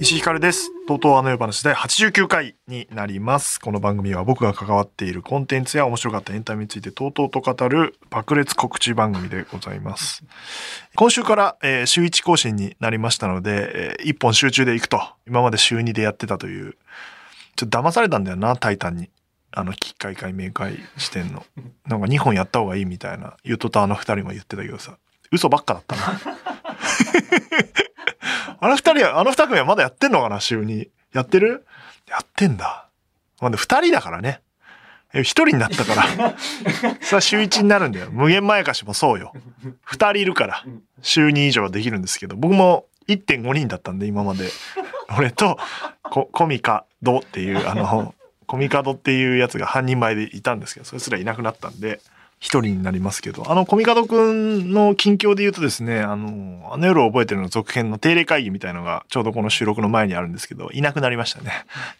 石井ひかるです。とうとうあの世話第89回になります。この番組は僕が関わっているコンテンツや面白かったエンタメについてとうとうと語る爆裂告知番組でございます。今週から、えー週1更新になりましたので、え1本集中でいくと、今まで週2でやってたという、ちょっと騙されたんだよな、タイタンに。あの、機械会明快してんの。なんか2本やった方がいいみたいな、言うととあの2人も言ってたけどさ、嘘ばっかだったな。あの二人は、あの二組はまだやってんのかな、週に。やってる？やってんだ。まあ、で二人だからね。え一人になったから。それは週一になるんだよ。無限まやかしもそうよ。二人いるから、週二以上はできるんですけど、僕も1.5人だったんで、今まで。俺と、ココミカドっていう、あの、コミカドっていうやつが半人前でいたんですけど、それすらいなくなったんで、一人になりますけど、あの、コミカドくんの近況で言うとですね、あの、あの夜を覚えてるの続編の定例会議みたいのがちょうどこの収録の前にあるんですけど、いなくなりましたね。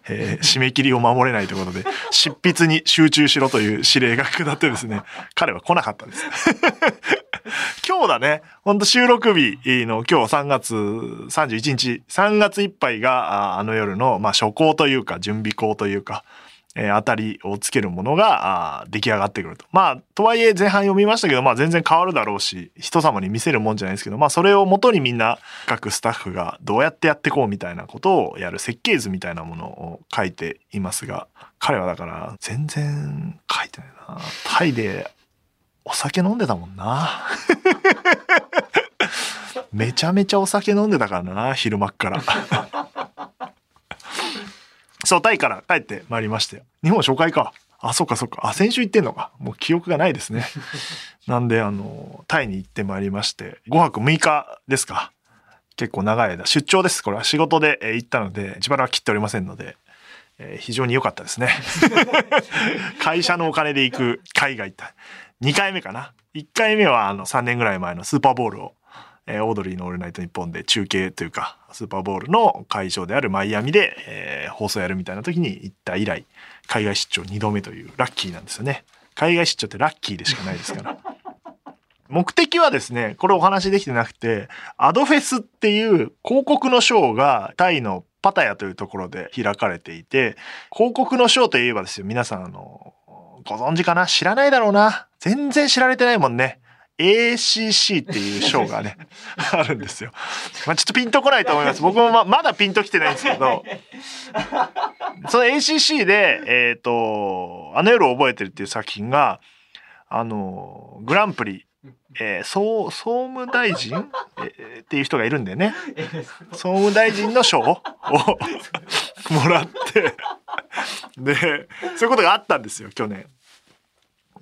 えー締め切りを守れないということで、執筆に集中しろという指令が下ってですね、彼は来なかったです。今日だね、ほんと収録日の今日3月31日、3月いっぱいがああの夜の、まあ、初稿というか準備稿というか、えー当たりをつけるものが出来上がってくると。まあ、とはいえ前半読みましたけど、まあ全然変わるだろうし、人様に見せるもんじゃないですけど、まあそれを元にみんな各スタッフがどうやってやっていこうみたいなことをやる設計図みたいなものを書いていますが、彼はだから全然書いてないな。タイでお酒飲んでたもんな。めちゃめちゃお酒飲んでたからな、昼間っから。そう、タイから帰ってまいりましたよ。日本紹介か。あ、そっかそっか。あ、先週行ってんのか。もう記憶がないですね。なんで、あの、タイに行ってまいりまして、5泊6日ですか。結構長い間、出張です。これは仕事でえー行ったので、自腹は切っておりませんので、えー非常に良かったですね。会社のお金で行く海外って。2回目かな。1回目はあの3年ぐらい前のスーパーボールを、えーオードリーのオールナイトニッポンで中継というか、スーパーボールの会場であるマイアミで、えー放送やるみたいな時に行った以来、海外出張2度目というラッキーなんですよね。海外出張ってラッキーでしかないですから。目的はですね、これお話できてなくて、アドフェスっていう広告のショーがタイのパタヤというところで開かれていて、広告のショーといえばですよ、皆さんあの、ご存知かな？知らないだろうな？全然知られてないもんね。ACC っていうショーがね、あるんですよ。まあ、ちょっとピンとこないと思います。僕もままだピンときてないんですけど、その ACC で、えっ、と、あの夜を覚えてるっていう作品が、あの、グランプリ、えー総総務大臣、えーっていう人がいるんだよね。総務大臣の賞を もらって、で、そういうことがあったんですよ、去年。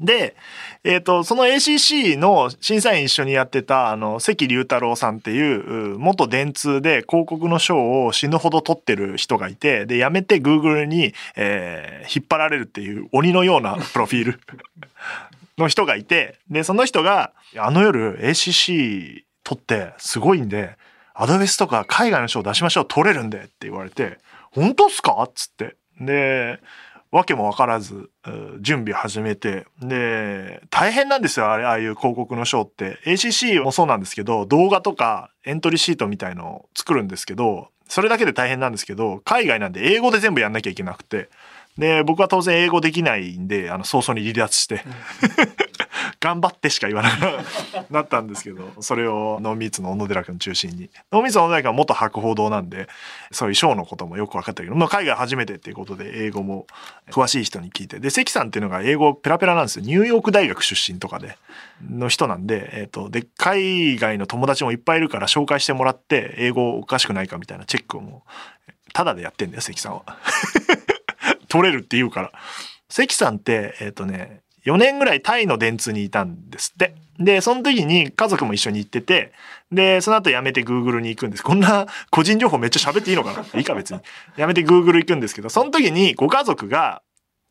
で、えっ、と、その ACC の審査員一緒にやってた、あの、関龍太郎さんっていう、う元電通で広告の賞を死ぬほど取ってる人がいて、で、辞めて Google に、えー引っ張られるっていう鬼のような プロフィールの人がいて、で、その人が、あの夜 ACC 取ってすごいんで、アドベスとか海外の賞出しましょう、取れるんでって言われて、本当っすか？っつって。で、わけもわからず、準備始めて、で、大変なんですよ、あれ、ああいう広告のショーって。ACC もそうなんですけど、動画とかエントリーシートみたいのを作るんですけど、それだけで大変なんですけど、海外なんで英語で全部やんなきゃいけなくて、で、僕は当然英語できないんで、あの、早々に離脱して、頑張ってしか言わなくなったんですけど、それをノーミーツの小野寺君中心に。ノーミーツの小野寺君は元博報堂なんで、そういうショーのこともよく分かったけど、まあ海外初めてっていうことで英語も詳しい人に聞いて。で、関さんっていうのが英語ペラペラなんですよ。ニューヨーク大学出身とかで、の人なんで、えっ、と、で、海外の友達もいっぱいいるから紹介してもらって、英語おかしくないかみたいなチェックをもう、ただでやってんだよ、関さんは。取れるって言うから。関さんって、えっ、とね、4年ぐらいタイの電通にいたんですって。で、その時に家族も一緒に行ってて、で、その後辞めて Google に行くんです。こんな個人情報めっちゃ喋っていいのかないいか別に。辞めて Google 行くんですけど、その時にご家族が、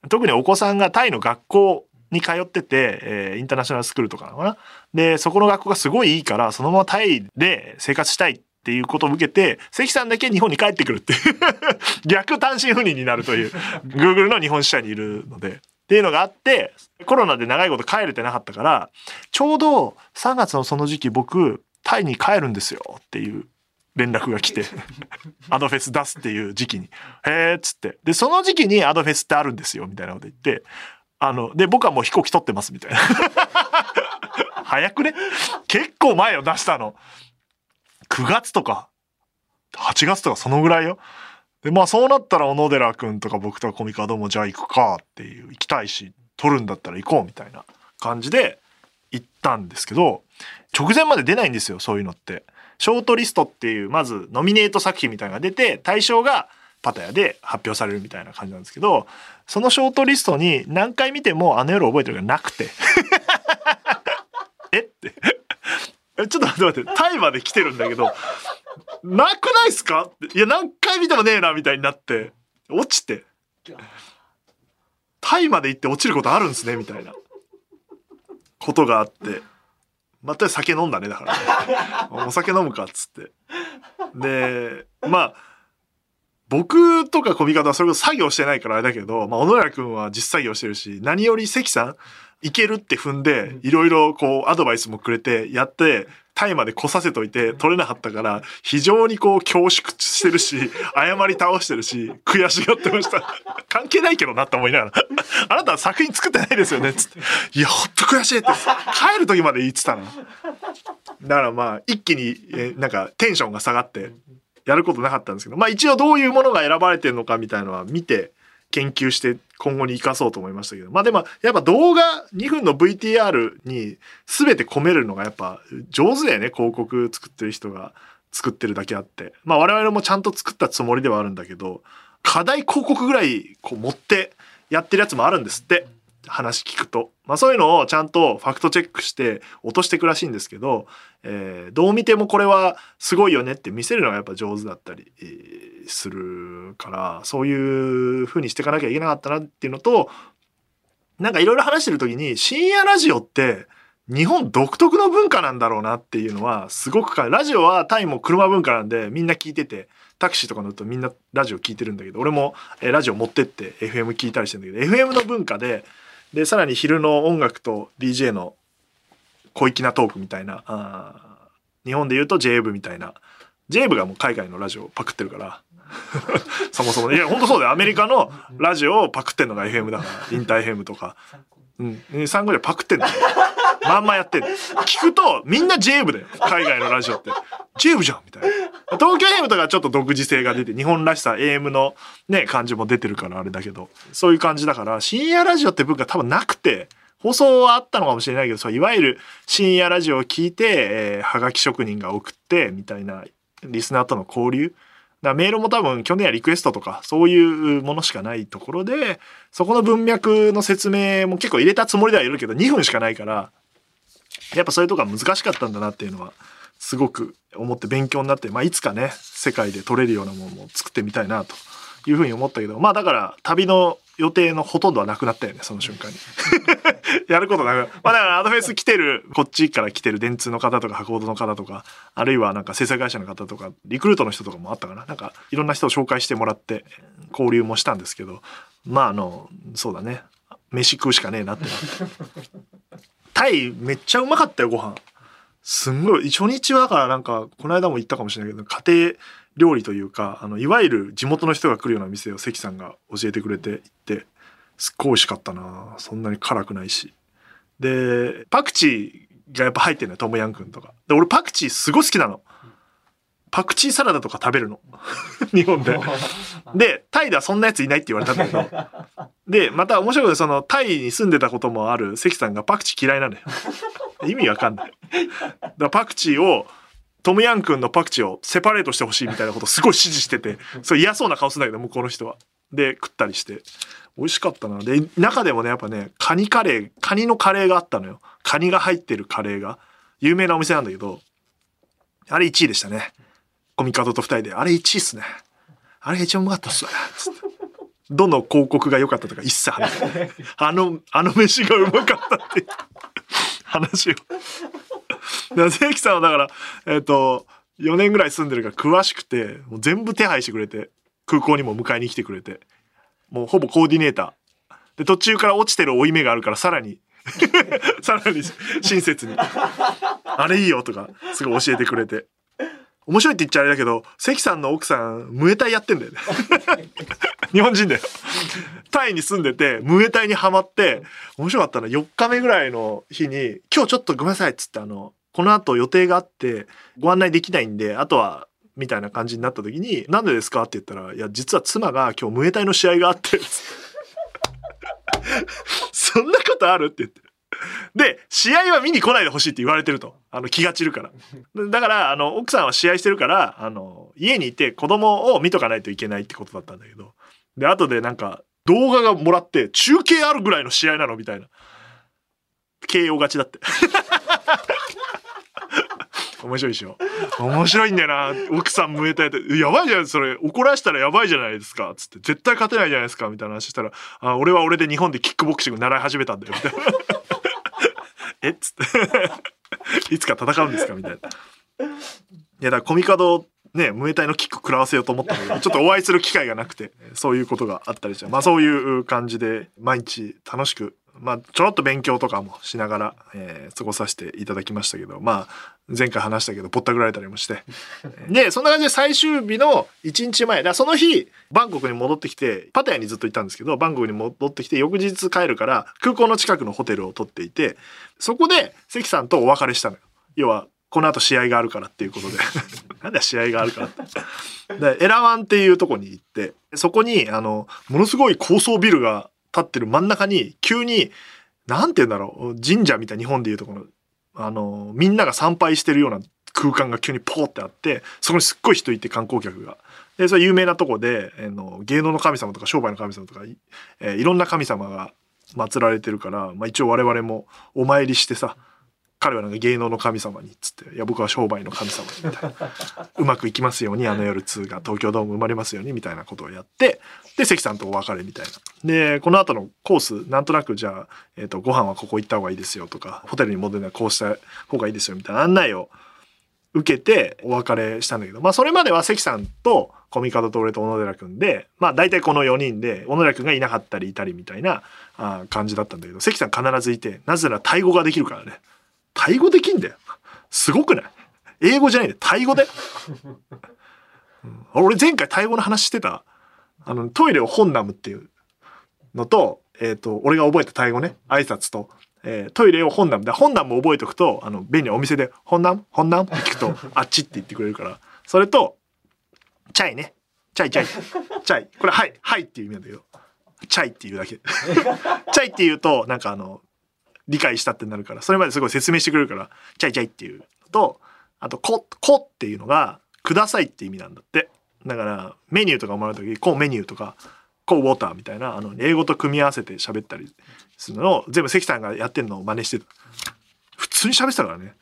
特にお子さんがタイの学校に通ってて、えーインターナショナルスクールとかなのかな。で、そこの学校がすごいいいから、そのままタイで生活したいっっていうことを受けて、関さんだけ日本に帰ってくるっていう 逆単身赴任になるという、Google の日本支社にいるので。っていうのがあって、コロナで長いこと帰れてなかったから、ちょうど3月のその時期僕、タイに帰るんですよっていう連絡が来て、アドフェス出すっていう時期に。へーっつって。で、その時期にアドフェスってあるんですよみたいなこと言って、あの、で、僕はもう飛行機取ってますみたいな。早くね？結構前を出したの。9月とか、8月とかそのぐらいよ。で、まあそうなったら小野寺くんとか僕とかコミカドもじゃあ行くかっていう、行きたいし、撮るんだったら行こうみたいな感じで行ったんですけど、直前まで出ないんですよ、そういうのって。ショートリストっていう、まずノミネート作品みたいなのが出て、対象がパタヤで発表されるみたいな感じなんですけど、そのショートリストに何回見てもあの夜覚えてるがなくて。えってちょっと待って待って、タイまで来てるんだけど、なくないっすか？って。いや、何回見てもねえな、みたいになって、落ちて。タイまで行って落ちることあるんすね、みたいな。ことがあって。また酒飲んだね、だから、ね、お酒飲むか、っつって。で、まあ、僕とかコミカドはそれこそ作業してないからあれだけど、まあ、小野寺君は実作業してるし、何より関さん、いけるって踏んで、いろいろこうアドバイスもくれて、やって、タイまで来させといて取れなかったから、非常にこう恐縮してるし、謝り倒してるし、悔しがってました。関係ないけどなって思いながら、あなたは作品作ってないですよねつって。いや、ほっと悔しいって、帰る時まで言ってたな。だからまあ、一気に、えなんかテンションが下がって、やることなかったんですけど、まあ一応どういうものが選ばれてるのかみたいのは見て、研究して今後に生かそうと思いましたけど。まあでも、やっぱ動画2分の VTR に全て込めるのがやっぱ上手だよね。広告作ってる人が作ってるだけあって。まあ我々もちゃんと作ったつもりではあるんだけど、課題広告ぐらいこう持ってやってるやつもあるんですって。話聞くと。まあそういうのをちゃんとファクトチェックして落としていくらしいんですけど、えー、どう見てもこれはすごいよねって見せるのがやっぱ上手だったりするから、そういう風にしていかなきゃいけなかったなっていうのと、なんかいろいろ話してる時に深夜ラジオって日本独特の文化なんだろうなっていうのはすごくかラジオはタイも車文化なんでみんな聞いててタクシーとか乗るとみんなラジオ聞いてるんだけど俺もラジオ持ってって FM 聞いたりしてるんだけど FM の文化ででさらに昼の音楽と DJ の小粋なトークみたいなあ日本で言うと j ブみたいな。j ブがもう海外のラジオをパクってるから。そもそもいや本当そうだよ。アメリカのラジオをパクってんのが FM だから。インター FM とか。うん。産後でパクってんのまんまやってん聞くとみんな j ブだよ。海外のラジオって。j ブじゃんみたいな。東京 AM とかちょっと独自性が出て日本らしさ AM のね感じも出てるからあれだけど。そういう感じだから深夜ラジオって文化多分なくて放送はあったのかもしれないけどそういわゆる深夜ラジオを聞いて、えー、はがき職人が送ってみたいなリスナーとの交流。だメールも多分去年はリクエストとかそういうものしかないところでそこの文脈の説明も結構入れたつもりではいるけど2分しかないからやっぱそういうとこは難しかったんだなっていうのはすごく思って勉強になって、まあ、いつかね世界で撮れるようなものも作ってみたいなというふうに思ったけどまあだから旅の予定のほとんどはなくなったよねその瞬間に。やることなくまあだからアドフェス来てるこっちから来てる電通の方とか箱本の方とかあるいはなんか制作会社の方とかリクルートの人とかもあったかな。なんかいろんな人を紹介してもらって交流もしたんですけどまああのそうだね。飯食うしかねえなってなって。タイめっちゃうまかったよご飯。すんごい。初日はだからなんかこの間も行ったかもしれないけど家庭料理というかあのいわゆる地元の人が来るような店を関さんが教えてくれて行ってすっごい美味しかったな。そんなに辛くないし。でパクチーがやっぱ入ってんのよトムヤンくんとか。で俺パクチーすごい好きなの。パクチーサラダとか食べるの 日本で でタイではそんなやついないって言われたんだけど でまた面白いことそのタイに住んでたこともある関さんがパクチー嫌いなのよ意味わかんないだパクチーをトムヤン君のパクチーをセパレートしてほしいみたいなことすごい指示してて、それ嫌そうな顔するんだけど、向こうの人は。で、食ったりして。美味しかったな。で、中でもね、やっぱね、カニカレー、カニのカレーがあったのよ。カニが入ってるカレーが。有名なお店なんだけど、あれ1位でしたね。コミカドと2人で、あれ1位っすね。あれ一番うまかったっすね。どの広告が良かったとか一切話あの、あの飯がうまかったって話を。関さんはだから、えっ、ー、と、4年ぐらい住んでるから詳しくて、もう全部手配してくれて、空港にも迎えに来てくれて、もうほぼコーディネーター。で、途中から落ちてる負い目があるから、さらに、さらに親切に、あれいいよとか、すごい教えてくれて。面白いって言っちゃあれだけど、関さんの奥さん、ムエタイやってんだよね。日本人だよ。タイに住んでて、ムエタイにハマって、面白かったの4日目ぐらいの日に、今日ちょっとごめんなさいっつってあの、この後予定があってご案内できないんで、あとはみたいな感じになった時に、なんでですかって言ったら、いや、実は妻が今日ムエタイの試合があって、そんなことあるって言って。で、試合は見に来ないでほしいって言われてると。あの、気が散るから。だから、あの、奥さんは試合してるから、あの、家にいて子供を見とかないといけないってことだったんだけど。で、後でなんか、動画がもらって、中継あるぐらいの試合なのみたいな。KO 勝ちだって。面白いでしょ？面白いんだよな奥さんムエタイってやばいじゃんそれ怒らしたらやばいじゃないですかつって絶対勝てないじゃないですかみたいな話したらあ俺は俺で日本でキックボクシング習い始めたんだよみたいなえ？っつって。いつか戦うんですか？みたいな。いやだからコミカドね、ムエタイのキック食らわせようと思ったんだけど、ちょっとお会いする機会がなくて、そういうことがあったりして、まあそういう感じで毎日楽しくまあ、ちょろっと勉強とかもしながら、えー、過ごさせていただきましたけど、まあ、前回話したけど、ぼったくられたりもして。で、そんな感じで最終日の1日前、だその日、バンコクに戻ってきて、パタヤにずっといたんですけど、バンコクに戻ってきて、翌日帰るから、空港の近くのホテルを取っていて、そこで関さんとお別れしたのよ。要は、この後試合があるからっていうことで。なんだ試合があるからって。で、エラワンっていうとこに行って、そこに、あの、ものすごい高層ビルが立ってる真ん中に急に何て言うんだろう神社みたいな日本でいうとこのあのみんなが参拝してるような空間が急にポーってあってそこにすっごい人いて観光客が。でそれ有名なとこで、えの芸能の神様とか商売の神様とか、えー、いろんな神様が祀られてるから、まあ、一応我々もお参りしてさ彼はなんか芸能の神様にっつって「いや僕は商売の神様に」みたいな「うまくいきますようにあの夜2が東京ドーム生まれますように」みたいなことをやってで関さんとお別れみたいな。でこの後のコースなんとなくじゃあ、えーと、ご飯はここ行った方がいいですよとかホテルに戻るのはこうした方がいいですよみたいな案内を受けてお別れしたんだけどまあそれまでは関さんとコミカドと俺と小野寺君でまあ大体この4人で小野寺君がいなかったりいたりみたいなあ感じだったんだけど関さん必ずいてなぜならタイ語ができるからね。タイ語できんだよ。すごくない？英語じゃないんだよ。タイ語で。俺前回タイ語の話してた。あの、トイレを本ナムっていうのと、えっ、ー、と、俺が覚えたタイ語ね、挨拶と、えー、トイレを本ナムで、本ナム覚えておくと、あの、便利なお店で、本ナム？本ナム？って聞くと、あっちって言ってくれるから、それと、チャイね。チャイチャイ。チャイ。これ、はい、はいっていう意味なんだけど、チャイっていうだけ。チャイって言うと、なんかあの、理解したってなるから、それまですごい説明してくれるから、チャイチャイっていうのと、あと、こ、こっていうのが、くださいって意味なんだって。だから、メニューとかもらうとき、こうメニューとか、こうウォーターみたいな、あの、英語と組み合わせて喋ったりするのを、全部関さんがやってんのを真似して。普通に喋ってたからね。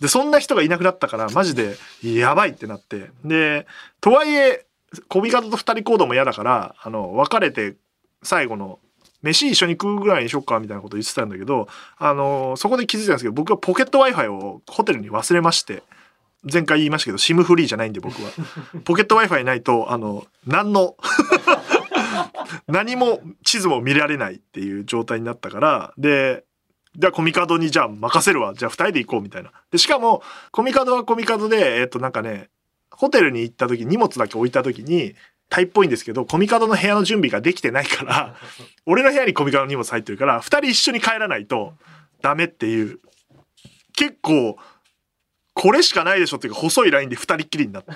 で、そんな人がいなくなったから、マジで、やばいってなって。で、とはいえ、コミカドと二人行動も嫌だから、あの、別れて、最後の飯一緒に食うぐらいにしよっかみたいなこと言ってたんだけど、あのそこで気づいたんですけど、僕はポケット Wi-Fi をホテルに忘れまして、前回言いましたけど、SIM フリーじゃないんで僕は。ポケット Wi-Fi ないと、あの、何の 何も地図も見られないっていう状態になったから、で、じゃあコミカドにじゃあ任せるわ。じゃあ二人で行こうみたいな。で、しかも、コミカドはコミカドで、えっとなんかね、ホテルに行った時、荷物だけ置いた時に、タイっぽいんですけど、コミカドの部屋の準備ができてないから、俺の部屋にコミカドの荷物入ってるから、二人一緒に帰らないとダメっていう、結構、これしかないでしょっていうか、細いラインで二人っきりになって。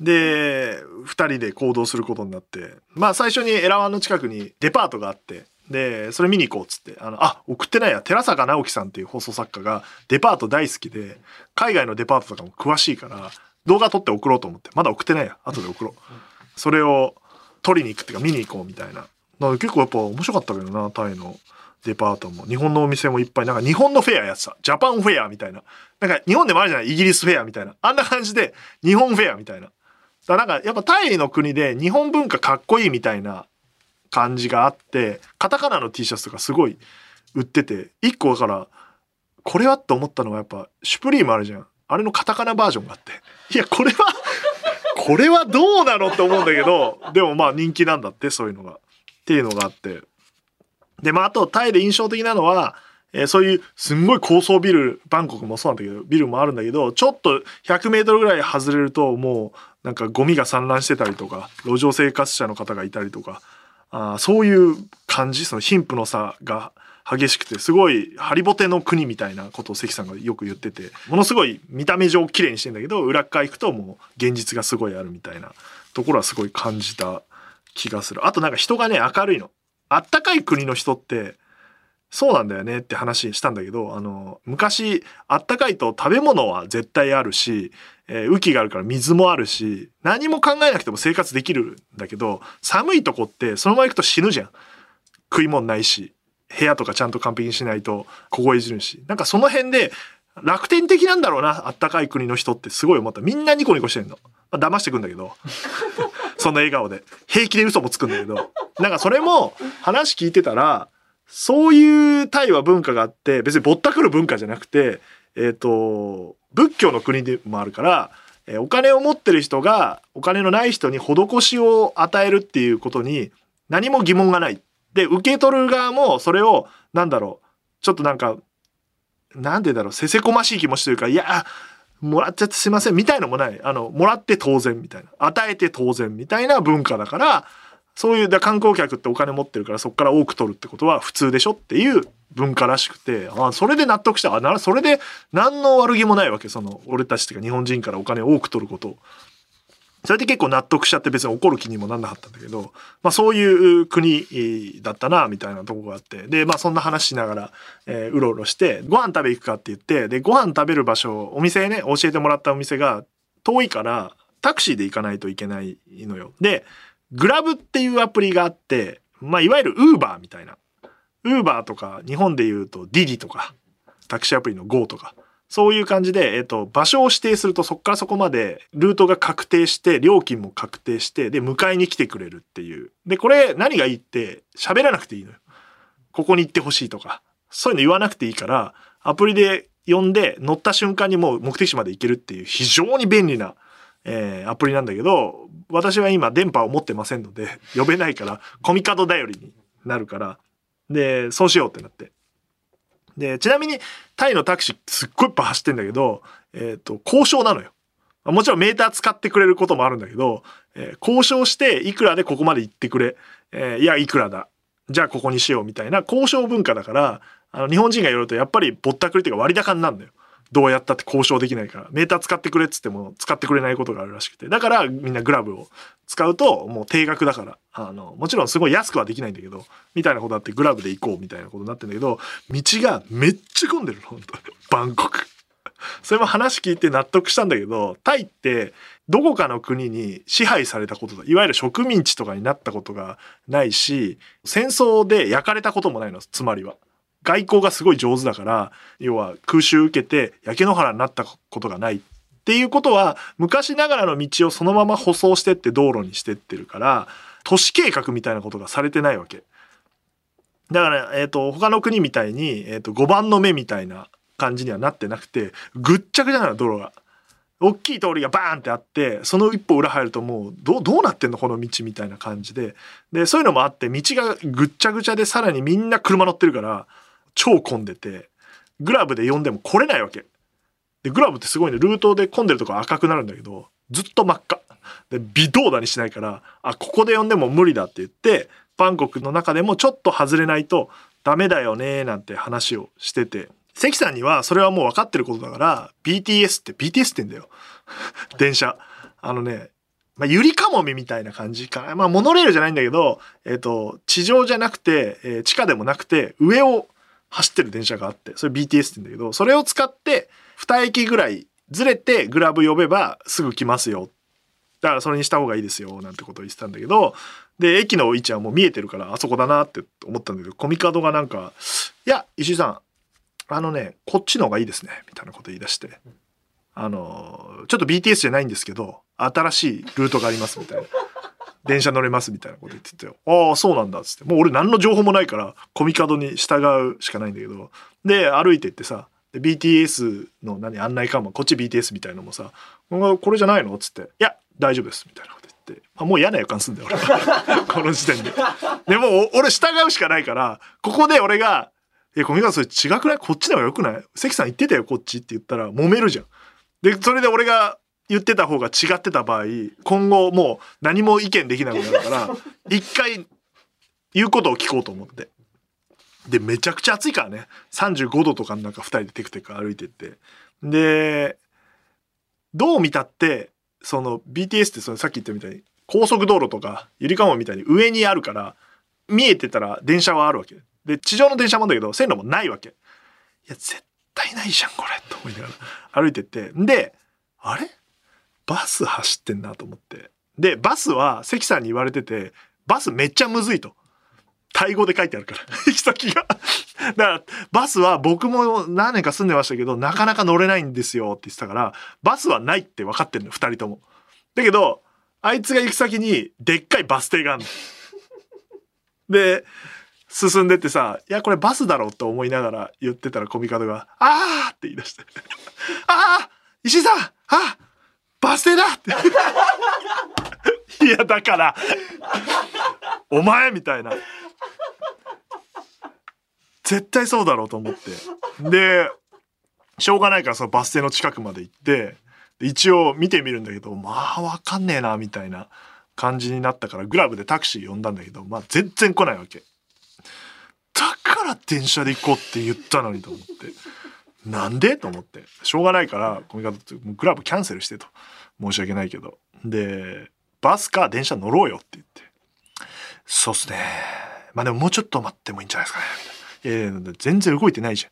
で、二人で行動することになって、まあ最初にエラワンの近くにデパートがあって、で、それ見に行こうっつって、あの、あ、送ってないや、寺坂直樹さんっていう放送作家がデパート大好きで、海外のデパートとかも詳しいから、動画撮って送ろうと思って。まだ送ってないや。後で送ろう。それを撮りに行くっていうか見に行こうみたいな。な結構やっぱ面白かったけどな、タイのデパートも。日本のお店もいっぱい。なんか日本のフェアやってた。ジャパンフェアみたいな。なんか日本でもあるじゃない？イギリスフェアみたいな。あんな感じで日本フェアみたいな。だなんかやっぱタイの国で日本文化かっこいいみたいな感じがあって、カタカナの T シャツとかすごい売ってて、一個だから、これはって思ったのがやっぱ、シュプリームあるじゃん。あれのカタカナバージョンがあって。いやこれは これはどうなのって思うんだけどでもまあ人気なんだってそういうのが。っていうのがあって。でまああとタイで印象的なのはえー、そういうすんごい高層ビルバンコクもそうなんだけどビルもあるんだけどちょっと100メートルぐらい外れるともうなんかゴミが散乱してたりとか路上生活者の方がいたりとかあそういう感じその貧富の差が激しくてすごいハリボテの国みたいなことを関さんがよく言っててものすごい見た目上綺麗にしてんだけど裏側行くともう現実がすごいあるみたいなところはすごい感じた気がする。あとなんか人がね明るいの。あったかい国の人ってそうなんだよねって話したんだけどあの昔あったかいと食べ物は絶対あるし、えー、雨季があるから水もあるし何も考えなくても生活できるんだけど寒いとこってそのまま行くと死ぬじゃん。食い物ないし。部屋とかちゃんと完璧にしないと凍え死ぬし。なんかその辺で楽天的なんだろうなあったかい国の人ってすごい思った。みんなニコニコしてんの、まあ、騙してくんだけど。その笑顔で。平気で嘘もつくんだけど。なんかそれも話聞いてたらそういうタイは文化があって別にぼったくる文化じゃなくて、えっ、ー、と仏教の国でもあるから、えー、お金を持ってる人がお金のない人に施しを与えるっていうことに何も疑問がない。で受け取る側もそれをなんだろうちょっとなんかなんでだろうせせこましい気持ちというかいやもらっちゃってすいませんみたいのもない。あのもらって当然みたいな。与えて当然みたいな文化だからそういう観光客ってお金持ってるからそこから多く取るってことは普通でしょっていう文化らしくてあそれで納得した。あなそれで何の悪気もないわけ。その俺たちっていうか日本人からお金を多く取ることそれで結構納得しちゃって別に怒る気にもなんなかったんだけど、まあ、そういう国だったなみたいなとこがあってでまあそんな話しながら、えー、うろうろしてご飯食べ行くかって言ってでご飯食べる場所お店ね教えてもらったお店が遠いからタクシーで行かないといけないのよ。でグラブっていうアプリがあって、まあ、いわゆるウーバーみたいな。ウーバーとか、日本で言うとディディとか、タクシーアプリの GO とか、そういう感じで、えっと、場所を指定するとそこからそこまでルートが確定して、料金も確定して、で、迎えに来てくれるっていう。で、これ何がいいって喋らなくていいのよ。ここに行ってほしいとか。そういうの言わなくていいから、アプリで呼んで乗った瞬間にもう目的地まで行けるっていう非常に便利なえー、アプリなんだけど、私は今電波を持ってませんので、呼べないから、コミカド頼りになるから、で、そうしようってなって。で、ちなみに、タイのタクシーすっごいいっぱい走ってんだけど、えっ、ー、と、交渉なのよ。もちろんメーター使ってくれることもあるんだけど、えー、交渉して、いくらでここまで行ってくれ。えー、いや、いくらだ。じゃあここにしようみたいな交渉文化だから、あの、日本人がやるとやっぱりぼったくりというか割高になるんだよ。どうやったって交渉できないからメーター使ってくれっつっても使ってくれないことがあるらしくてだからみんなグラブを使うともう定額だからあのもちろんすごい安くはできないんだけどみたいなことあってグラブで行こうみたいなことになってんだけど道がめっちゃ混んでるの本当バンコク。それも話聞いて納得したんだけどタイってどこかの国に支配されたことだいわゆる植民地とかになったことがないし戦争で焼かれたこともないのつまりは。外交がすごい上手だから要は空襲受けて焼け野原になったことがないっていうことは昔ながらの道をそのまま舗装してって道路にしてってるから都市計画みたいなことがされてないわけ。だから、えーと、他の国みたいに、えーと、5番の目みたいな感じにはなってなくてぐっちゃぐちゃなの道路が。大きい通りがバーンってあってその一歩裏入るともうどどうなってんのこの道みたいな感じででそういうのもあって道がぐっちゃぐちゃでさらにみんな車乗ってるから超混んでてグラブで呼んでも来れないわけ。でグラブってすごいねルートで混んでるとこ赤くなるんだけどずっと真っ赤。で微動だにしないからあここで呼んでも無理だって言ってバンコクの中でもちょっと外れないとダメだよねなんて話をしてて。関さんにはそれはもう分かってることだから BTS って BTS ってんだよ。電車。あのねまあ、ゆりかもめみたいな感じ。かな。まあ、モノレールじゃないんだけど、えっ、ー、と、地上じゃなくて、えー、地下でもなくて、上を走ってる電車があってそれ BTS って言うんだけどそれを使って2駅ぐらいずれてグラブ呼べばすぐ来ますよだからそれにした方がいいですよなんてことを言ってたんだけどで駅の位置はもう見えてるからあそこだなって思ったんだけどコミカドがなんか「いや石井さんあのねこっちの方がいいですね」みたいなこと言い出して「あのちょっと BTS じゃないんですけど新しいルートがあります」みたいな。電車乗れますみたいなこと言っててああそうなんだっつってもう俺何の情報もないからコミカドに従うしかないんだけどで歩いてってさで BTS の何案内看板こっち BTS みたいのもさ「これじゃないの?」っつって「いや大丈夫です」みたいなこと言って、あ、もう嫌な予感すんだよ俺 この時点で。でもう俺従うしかないからここで俺が「え小見川それ違くない？こっちの方がよくない？関さん言ってたよこっち」って言ったら揉めるじゃん。でそれで俺が言ってた方が違ってた場合今後もう何も意見できなくなるから 一回言うことを聞こうと思って。でめちゃくちゃ暑いからね。35度とかの中2人でテクテク歩いてって。でどう見たってその BTS ってそのさっき言ったみたいに高速道路とかゆりかもみたいに上にあるから見えてたら電車はあるわけ。で地上の電車もあるんだけど線路もないわけ。いや絶対ないじゃんこれ。と思いながら歩いてって。であれ？バス走ってんなと思って。でバスは関さんに言われててバスめっちゃむずいと。タイ語で書いてあるから。行き先が。だからバスは僕も何年か住んでましたけどなかなか乗れないんですよって言ってたからバスはないって分かってるの2人とも。だけどあいつが行く先にでっかいバス停があるの。で進んでってさ「いやこれバスだろう」と思いながら言ってたらコミカドが「あー!」って言い出して「ああ石井さんあバス停だ!」っていやだからお前みたいな。絶対そうだろうと思って。でしょうがないからそのバス停の近くまで行って一応見てみるんだけどまあわかんねえなみたいな感じになったからグラブでタクシー呼んだんだけどまあ全然来ないわけ。だから電車で行こうって言ったのにと思って。なんで？と思って。しょうがないからコミカドってグラブキャンセルしてと。申し訳ないけど。でバスか電車乗ろうよって言って。そうっすね。まあでももうちょっと待ってもいいんじゃないですかね。みたいな。いやいや全然動いてないじ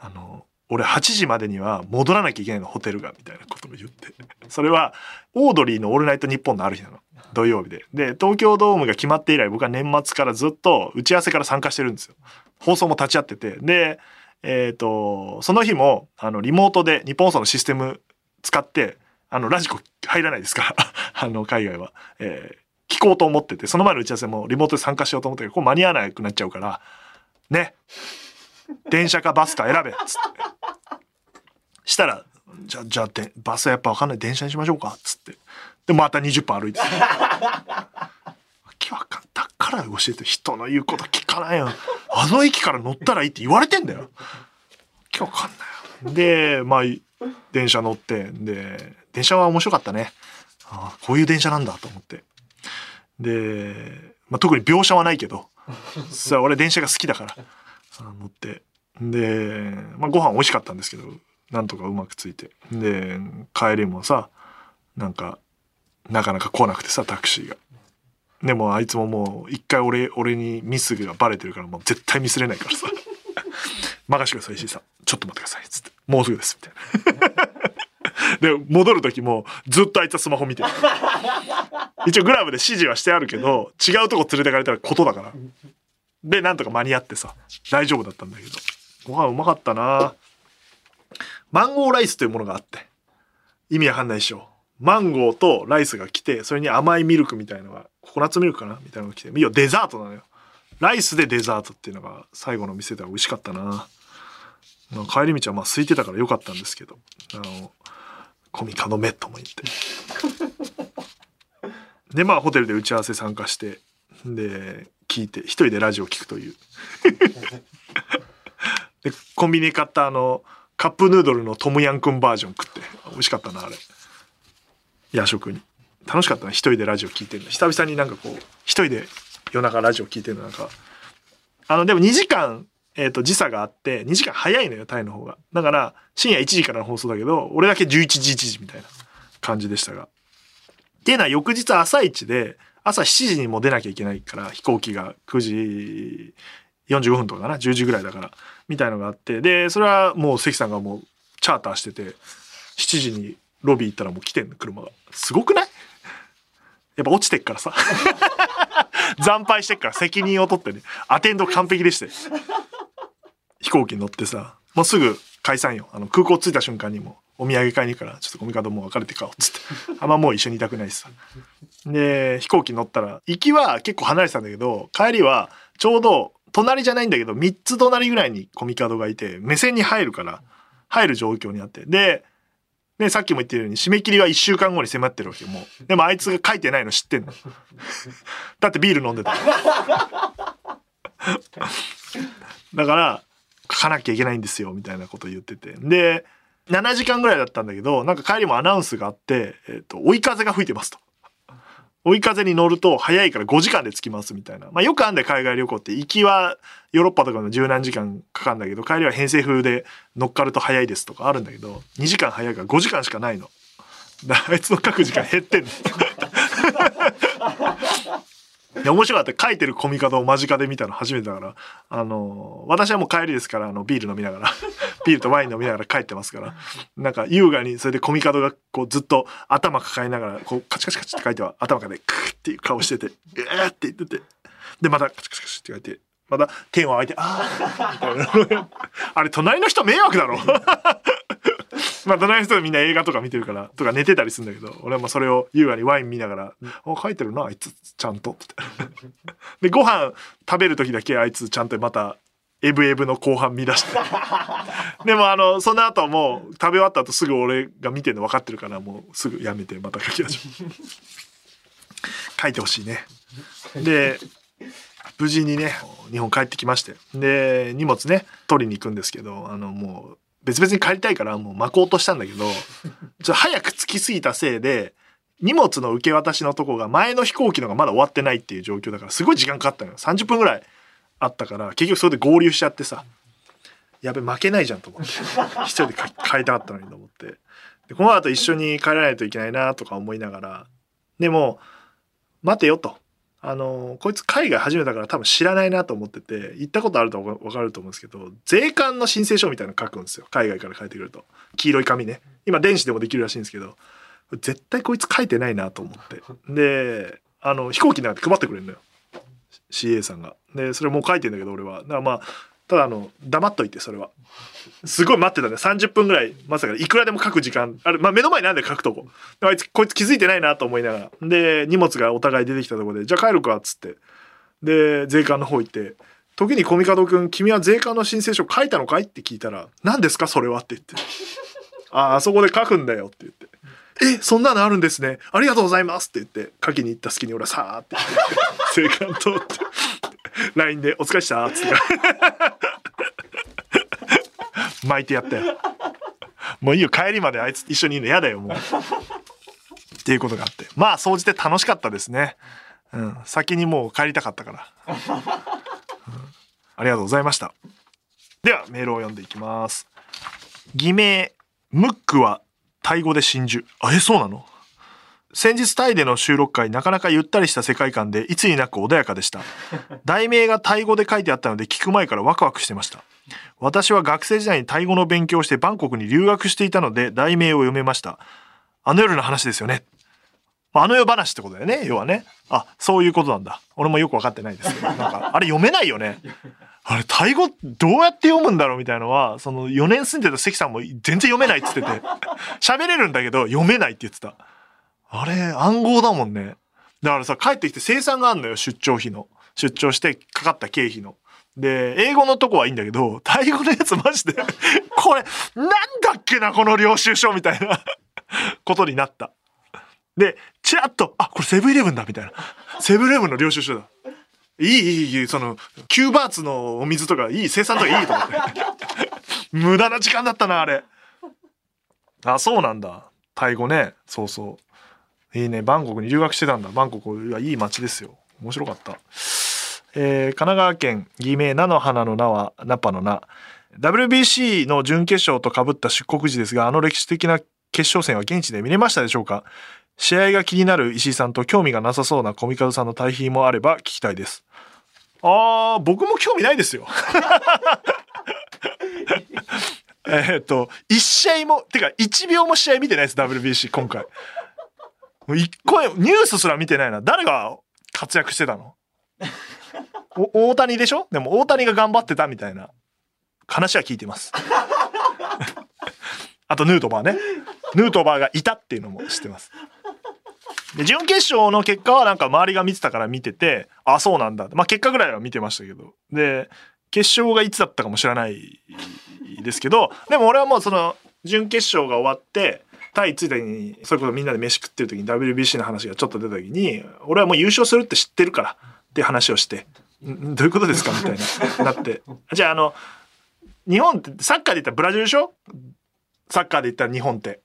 ゃん。あの俺8時までには戻らなきゃいけないのホテルがみたいなことも言って。それはオードリーの「オールナイトニッポン」のある日なの。土曜日で。で東京ドームが決まって以来僕は年末からずっと打ち合わせから参加してるんですよ。放送も立ち会ってて。でえっ、とその日もあのリモートで日本放送のシステム使ってあのラジコ入らないですか？あの海外は、えー聞こうと思っててその前の打ち合わせもリモートで参加しようと思ったけどこれ間に合わなくなっちゃうからね。電車かバスか選べっつって。したらじゃじゃあでバスはやっぱ分かんない。電車にしましょうか？っつって。でまた20分歩いて。けわかんだから教えて人の言うこと聞かない。よあの駅から乗ったらい。い。って言われてんだよわけわかんない。よでまあ電車乗ってで電車は面白かったねああこうい。う電車なんだと思ってで、まあ、特に描写はない。けどさあ俺電車が好きだからあ乗ってで、まあ、ご飯美味しかったんですけどなんとかうまくつい。てで帰りもさなんかなかなか来なくてさタクシーが。でもあいつももう一回俺俺にミスがバレてるからもう絶対ミスれないからさ「任してください石井さん。ちょっと待ってください」っつって「もうすぐです」みたいな。で戻る時もずっとあいつはスマホ見てる。一応グラブで指示はしてあるけど違うとこ連れてかれたらことだから。でなんとか間に合ってさ。大丈夫だったんだけど。ご飯うまかったな。マンゴーライスというものがあって。意味わかんないでしょ。マンゴーとライスが来てそれに甘いミルクみたいのがココナッツミルクかなみたいなのが来ていやデザートなのよ。ライスでデザートっていうのが最後の店では美味しかったな。まあ帰り道はまあ空いてたから良かったんですけど。あのコミカのメとも言って。でまあホテルで打ち合わせ参加してで聞いて一人でラジオ聞くという。でコンビニで買ったあのカップヌードルのトムヤンくんバージョン食って。美味しかったなあれ。夜食に楽しかったな一人でラジオ聞いてるの。久々になんかこう一人で夜中ラジオ聞いてるのなんか。あのでも2時間えー、と時差があって2時間早いのよタイの方が。だから深夜1時からの放送だけど俺だけ11時1時みたいな感じでしたが。っていうのは翌日朝一で朝7時にも出なきゃいけないから飛行機が9時45分とかかな？10時ぐらいだから。みたいのがあって。でそれはもう関さんがもうチャーターしてて7時にロビー行ったらもう来てんの車が。すごくない？やっぱ落ちてっからさ。惨敗してっから責任を取ってね。アテンド完璧でして。飛行機に乗ってさ。もうすぐ解散よ。あの空港着いた瞬間にもお土産買いに行くからちょっとコミカドもう別れて買おうっつって。あんまもう一緒にいたくないしさ。で飛行機乗ったら行きは結構離れてたんだけど帰りはちょうど隣じゃないんだけど、3つ隣ぐらいにコミカドがいて、目線に入るから、入る状況にあって。で、ね、さっきも言ってるように、締め切りは1週間後に迫ってるわけもう。でもあいつが書いてないの知ってんの。だってビール飲んでた。だから、書かなきゃいけないんですよ、みたいなこと言ってて。で、7時間ぐらいだったんだけど、なんか帰りもアナウンスがあって、えっ、ー、と、追い風が吹いてますと。追い風に乗ると早いから5時間で着きますみたいな。まあよくあんだよ海外旅行って。行きはヨーロッパとかの十何時間かかるんだけど、帰りは偏西風で乗っかると早いですとかあるんだけど、2時間早いから5時間しかないの。あいつの書く時間減ってんの。いや面白かった。書いてるコミカドを間近で見たの初めてだから。あの私はもう帰りですからあのビール飲みながら。ビールとワイン飲みながら帰ってますから。なんか優雅にそれでコミカドがこうずっと頭抱えながらこうカチカチカチって書いては頭からでクーっていう顔してて「えー!」って言ってて。でまたカチカチカチって書いてまた天を開いて「ああ」あれ隣の人迷惑だろ まあ、隣の人みんな映画とか見てるから、とか寝てたりするんだけど、俺はまあそれを優雅にワイン見ながら、あ、書いてるな、あいつ、ちゃんと。で、ご飯食べる時だけあいつちゃんとまた、エブエブの後半見出して。でもあの、その後もう食べ終わった後すぐ俺が見てるの分かってるから、もうすぐやめてまた書き始め書いてほしいね。で、無事にね、日本帰ってきまして。で、荷物ね、取りに行くんですけど、あの、もう、別々に帰りたいからもう巻こうとしたんだけど、ちょ早く着きすぎたせいで、荷物の受け渡しのとこが前の飛行機のがまだ終わってないっていう状況だから、すごい時間かかったのよ。30分ぐらいあったから、結局それで合流しちゃってさ、やべ、負けないじゃんと思って。一人で帰りたかったのにと思って。で、この後一緒に帰らないといけないなとか思いながら、でも、待てよと。あのこいつ海外始めたから多分知らないなと思ってて行ったことあると分かると思うんですけど税関の申請書みたいなの書くんですよ。海外から書いてくると。黄色い紙ね。今電子でもできるらしいんですけど絶対こいつ書いてないなと思って。であの飛行機なんて配ってくれるのよ。CA さんが。でそれもう書いてんだけど俺は。だからまあただあの黙っといてそれは。すごい待ってたね。30分ぐらいまさかいくらでも書く時間。あれ、まあ、目の前なんで書くとこ。あいつこいつ気づいてないなと思いながら。で荷物がお互い出てきたとこでじゃあ帰るかっつって。で税関の方行って。時にコミカド君君は税関の申請書書いたのかい？って聞いたら何ですかそれは？って言って。ああそこで書くんだよって言って。えそんなのあるんですね。ありがとうございます。って言って書きに行った隙に俺はさーって税関通って。LINE で「お疲れした」っつって。巻いてやったよ。もういいよ帰りまであいつ一緒にいるの嫌だよもう。っていうことがあって。まあ総じて楽しかったですね。うん。先にもう帰りたかったから、うん、ありがとうございました。ではメールを読んでいきます。偽名ムックはタイ語で真珠。あえそうなの？先日タイでの収録会なかなかゆったりした世界観でいつになく穏やかでした。題名がタイ語で書いてあったので聞く前からワクワクしてました。私は学生時代にタイ語の勉強をしてバンコクに留学していたので題名を読めました。あの夜の話ですよね。あの世話ってことだよね要はね。あそういうことなんだ。俺もよく分かってないですけど。なんかあれ読めないよね。あれタイ語どうやって読むんだろうみたいのはその4年住んでた関さんも全然読めないっつってて。喋れるんだけど読めないって言ってたあれ、暗号だもんね。だからさ、帰ってきて生産があんのよ、出張費の。出張してかかった経費の。で、英語のとこはいいんだけど、タイ語のやつマジで これ、なんだっけな、この領収書みたいなことになった。で、チラッと、あ、これセブンイレブンだ、みたいな。セブンイレブンの領収書だ。いい、いい、いい、その、キューバーツのお水とか、いい、生産とかいいと思って。無駄な時間だったな、あれ。あ、そうなんだ。タイ語ね。そうそう。いいね、バンコクに留学してたんだ。バンコクはいい街ですよ。面白かった。えー、神奈川県偽名菜の花の名はナパの名。WBC の準決勝とかぶった出国時ですが、あの歴史的な決勝戦は現地で見れましたでしょうか？試合が気になる石井さんと興味がなさそうなコミカドさんの対比もあれば聞きたいです。あー、僕も興味ないですよ。えっと、一試合も、てか一秒も試合見てないです、WBC 今回。もう一個ニュースすら見てないな。誰が活躍してたの？お大谷でしょ？でも大谷が頑張ってたみたいな話は聞いてます。あとヌートバーね。ヌートバーがいたっていうのも知ってます。で準決勝の結果はなんか周りが見てたから見ててあそうなんだまあ結果ぐらいは見てましたけどで決勝がいつだったかも知らないですけどでも俺はもうその準決勝が終わってタイ着いた時にそれこそみんなで飯食ってる時に WBC の話がちょっと出た時に俺はもう優勝するって知ってるからって話をしてどういうことですかみたいな なって。じゃああの日本ってサッカーで言ったらブラジルでしょ？サッカーで言ったら日本って。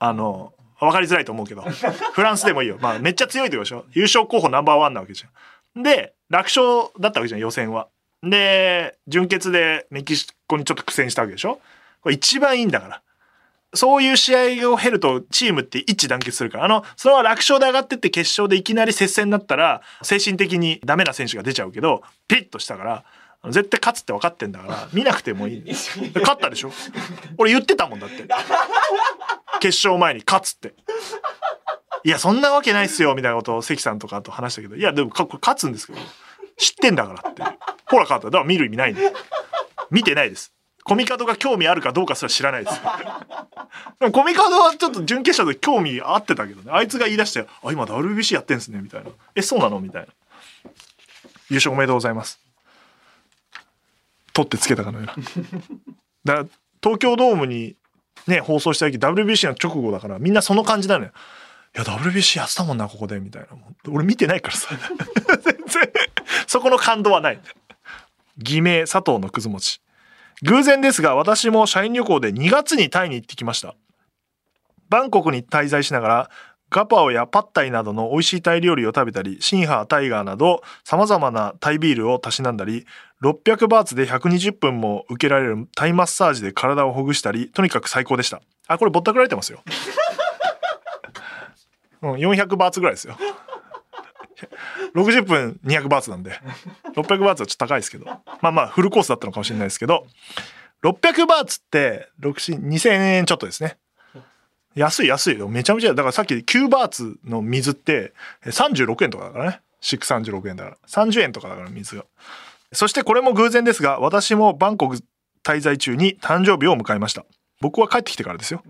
あの分かりづらいと思うけど。フランスでもいいよ、まあ、めっちゃ強いってことでしょ？優勝候補ナンバーワンなわけじゃん。で楽勝だったわけじゃん予選は。で準決でメキシコにちょっと苦戦したわけでしょ？これ一番いいんだから。そういう試合を経るとチームって一致団結するから。あの、それは楽勝で上がってって決勝でいきなり接戦になったら、精神的にダメな選手が出ちゃうけど、ピリッとしたから、絶対勝つって分かってんだから、見なくてもいい。勝ったでしょ？俺言ってたもんだって。決勝前に勝つって。いや、そんなわけないっすよ、みたいなことを関さんとかと話したけど、いや、でも、勝つんですけど、知ってんだからって。ほら、勝った。だから見る意味ないんで。見てないです。コミカドが興味あるかどうかすら知らないです。でもコミカドはちょっと準決勝で興味あってたけどね。あいつが言い出して、あ、今 WBC やってんすね、みたいな。え、そうなの？みたいな。優勝おめでとうございます。取ってつけたかのような。だから東京ドームにね、放送した時 WBC の直後だからみんなその感じなのよ。いや、WBC やってたもんな、ここで、みたいな。俺見てないからさ。全然、そこの感動はない。偽名、佐藤のくず餅。偶然ですが、私も社員旅行で2月にタイに行ってきました。バンコクに滞在しながら、ガパオやパッタイなどの美味しいタイ料理を食べたり、シンハー、タイガーなど様々なタイビールをたしなんだり、600バーツで120分も受けられるタイマッサージで体をほぐしたり、とにかく最高でした。あ、これぼったくられてますよ。うん、400バーツぐらいですよ。60分200バーツなんで、600バーツはちょっと高いですけど、まあまあフルコースだったのかもしれないですけど、600バーツって2000円ちょっとですね。安い安いよ。めちゃめちゃ、だからさっき9バーツの水って36円とかだからね。636円だから。30円とかだから水が。そしてこれも偶然ですが、私もバンコク滞在中に誕生日を迎えました。僕は帰ってきてからですよ。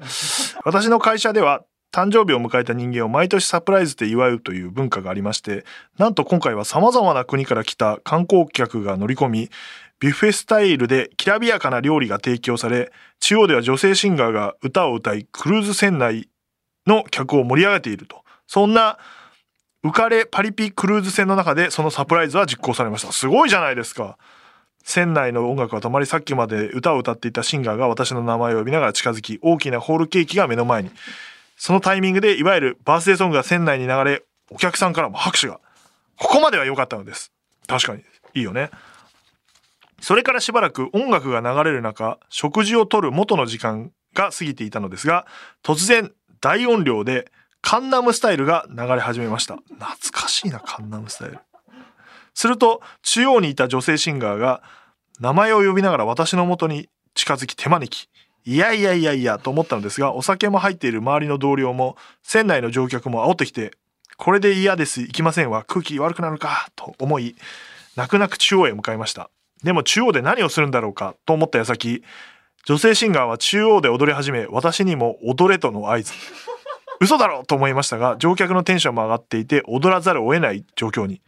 私の会社では誕生日を迎えた人間を毎年サプライズで祝うという文化がありまして、なんと今回は様々な国から来た観光客が乗り込み、ビュッフェスタイルできらびやかな料理が提供され、中央では女性シンガーが歌を歌い、クルーズ船内の客を盛り上げていると。そんな、浮かれパリピクルーズ船の中でそのサプライズは実行されました。すごいじゃないですか。船内の音楽が止まり、さっきまで歌を歌っていたシンガーが私の名前を呼びながら近づき、大きなホールケーキが目の前に。そのタイミングで、いわゆるバースデーソングが船内に流れ、お客さんからも拍手が。ここまでは良かったのです。確かに。いいよね。それからしばらく音楽が流れる中、食事をとる元の時間が過ぎていたのですが、突然大音量でカンナムスタイルが流れ始めました。懐かしいな、カンナムスタイル。すると、中央にいた女性シンガーが、名前を呼びながら私の元に近づき手招き。いやいやいやいやと思ったのですが、お酒も入っている周りの同僚も、船内の乗客も煽ってきて、これで嫌です、行きませんわ、空気悪くなるか、と思い、泣く泣く中央へ向かいました。でも中央で何をするんだろうかと思った矢先、女性シンガーは中央で踊り始め、私にも踊れとの合図。嘘だろと思いましたが、乗客のテンションも上がっていて、踊らざるを得ない状況に。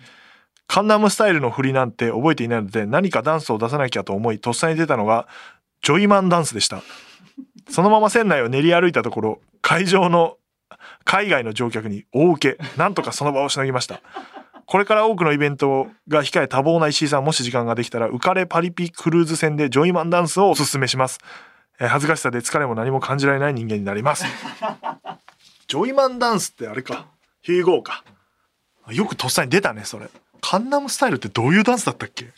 カンナムスタイルの振りなんて覚えていないので、何かダンスを出さなきゃと思い、とっさに出たのが、ジョイマンダンスでした。そのまま船内を練り歩いたところ、会場の海外の乗客に大受け、なんとかその場をしのぎました。これから多くのイベントが控え多忙な石井さんもし時間ができたら浮かれパリピクルーズ船でジョイマンダンスをおすすめします、えー、恥ずかしさで疲れも何も感じられない人間になります。ジョイマンダンスってあれか。ヒーゴーか。よくとっさに出たねそれ。カンナムスタイルってどういうダンスだったっけ？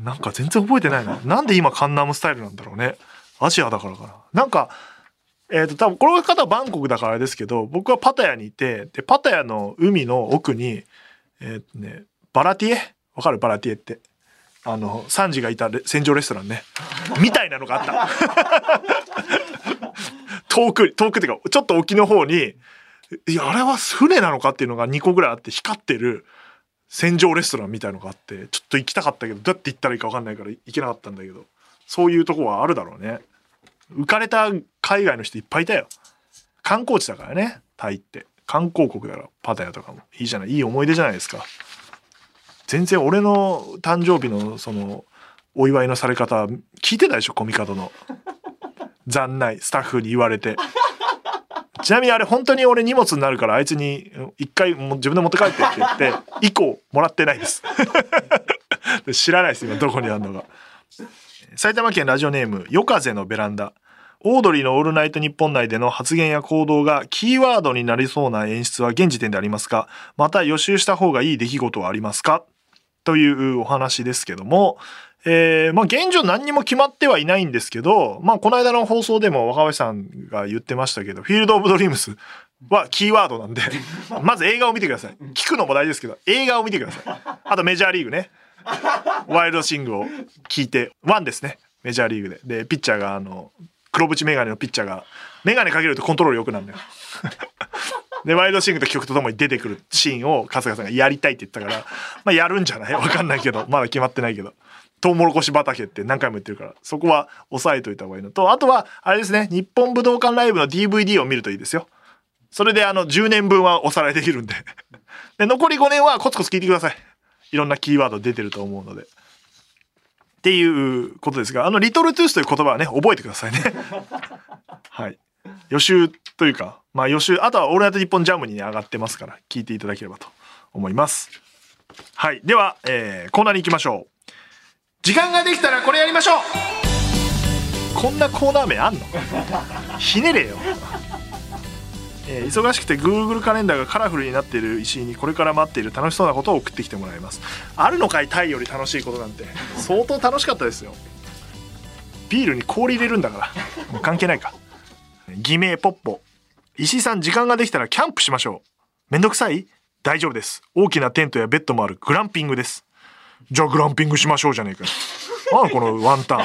なんか全然覚えてないななんで今カンナムスタイルなんだろうねアジアだからかななんかえっ、ー、と多分この方はバンコクだからですけど僕はパタヤにいてでパタヤの海の奥にえー、っとね、バラティエ？わかる？バラティエって。あの、サンジがいた戦場レストランね。みたいなのがあった。遠く、遠くっていうか、ちょっと沖の方に、いや、あれは船なのかっていうのが2個ぐらいあって光ってる戦場レストランみたいのがあって、ちょっと行きたかったけど、どうやって行ったらいいか分かんないから行けなかったんだけど、そういうとこはあるだろうね。浮かれた海外の人いっぱいいたよ。観光地だからね、タイって。観光国だからパタヤとかもいいじゃないいい思い出じゃないですか全然俺の誕生日のそのお祝いのされ方聞いてたでしょコミカドの 残内スタッフに言われてちなみにあれ本当に俺荷物になるからあいつに一回もう自分で持って帰ってって言って 以降もらってないです。知らないです今どこにあるのか埼玉県ラジオネーム夜風のベランダ。オードリーのオールナイトニッポン内での発言や行動がキーワードになりそうな演出は現時点でありますか？また予習した方がいい出来事はありますか？というお話ですけども、えー、まあ現状何にも決まってはいないんですけど、まあこの間の放送でも若林さんが言ってましたけど、フィールド・オブ・ドリームスはキーワードなんで、まず映画を見てください。聞くのも大事ですけど、映画を見てください。あとメジャーリーグね。ワイルドシングを聞いて、ワンですね。メジャーリーグで。で、ピッチャーがあの、黒縁メガネのピッチャーが、メガネかけるとコントロール良くなるんだよ。で、ワイドシングと曲とともに出てくるシーンを春日さんがやりたいって言ったから、まあやるんじゃない？わかんないけど、まだ決まってないけど。トウモロコシ畑って何回も言ってるから、そこは押さえといた方がいいのと、あとは、あれですね、日本武道館ライブの DVD を見るといいですよ。それであの、10年分はおさらいできるんで。で、残り5年はコツコツ聞いてください。いろんなキーワード出てると思うので。っていうことですが、あの、リトルトゥースという言葉はね、覚えてくださいね。はい。予習というか、まあ予習、あとはオールナイトニッポンジャムに、ね、上がってますから、聞いていただければと思います。はい。では、えー、コーナーに行きましょう。時間ができたらこれやりましょう。こんなコーナー名あんの？ひねれよ。えー、忙しくて Google カレンダーがカラフルになっている石井にこれから待っている楽しそうなことを送ってきてもらいます。あるのかいタイより楽しいことなんて。相当楽しかったですよ。ビールに氷入れるんだから。もう関係ないか。偽名ポッポ。石井さん時間ができたらキャンプしましょう。めんどくさい？大丈夫です。大きなテントやベッドもある。グランピングですじゃあグランピングしましょうじゃねえかよ。あこのワンタン。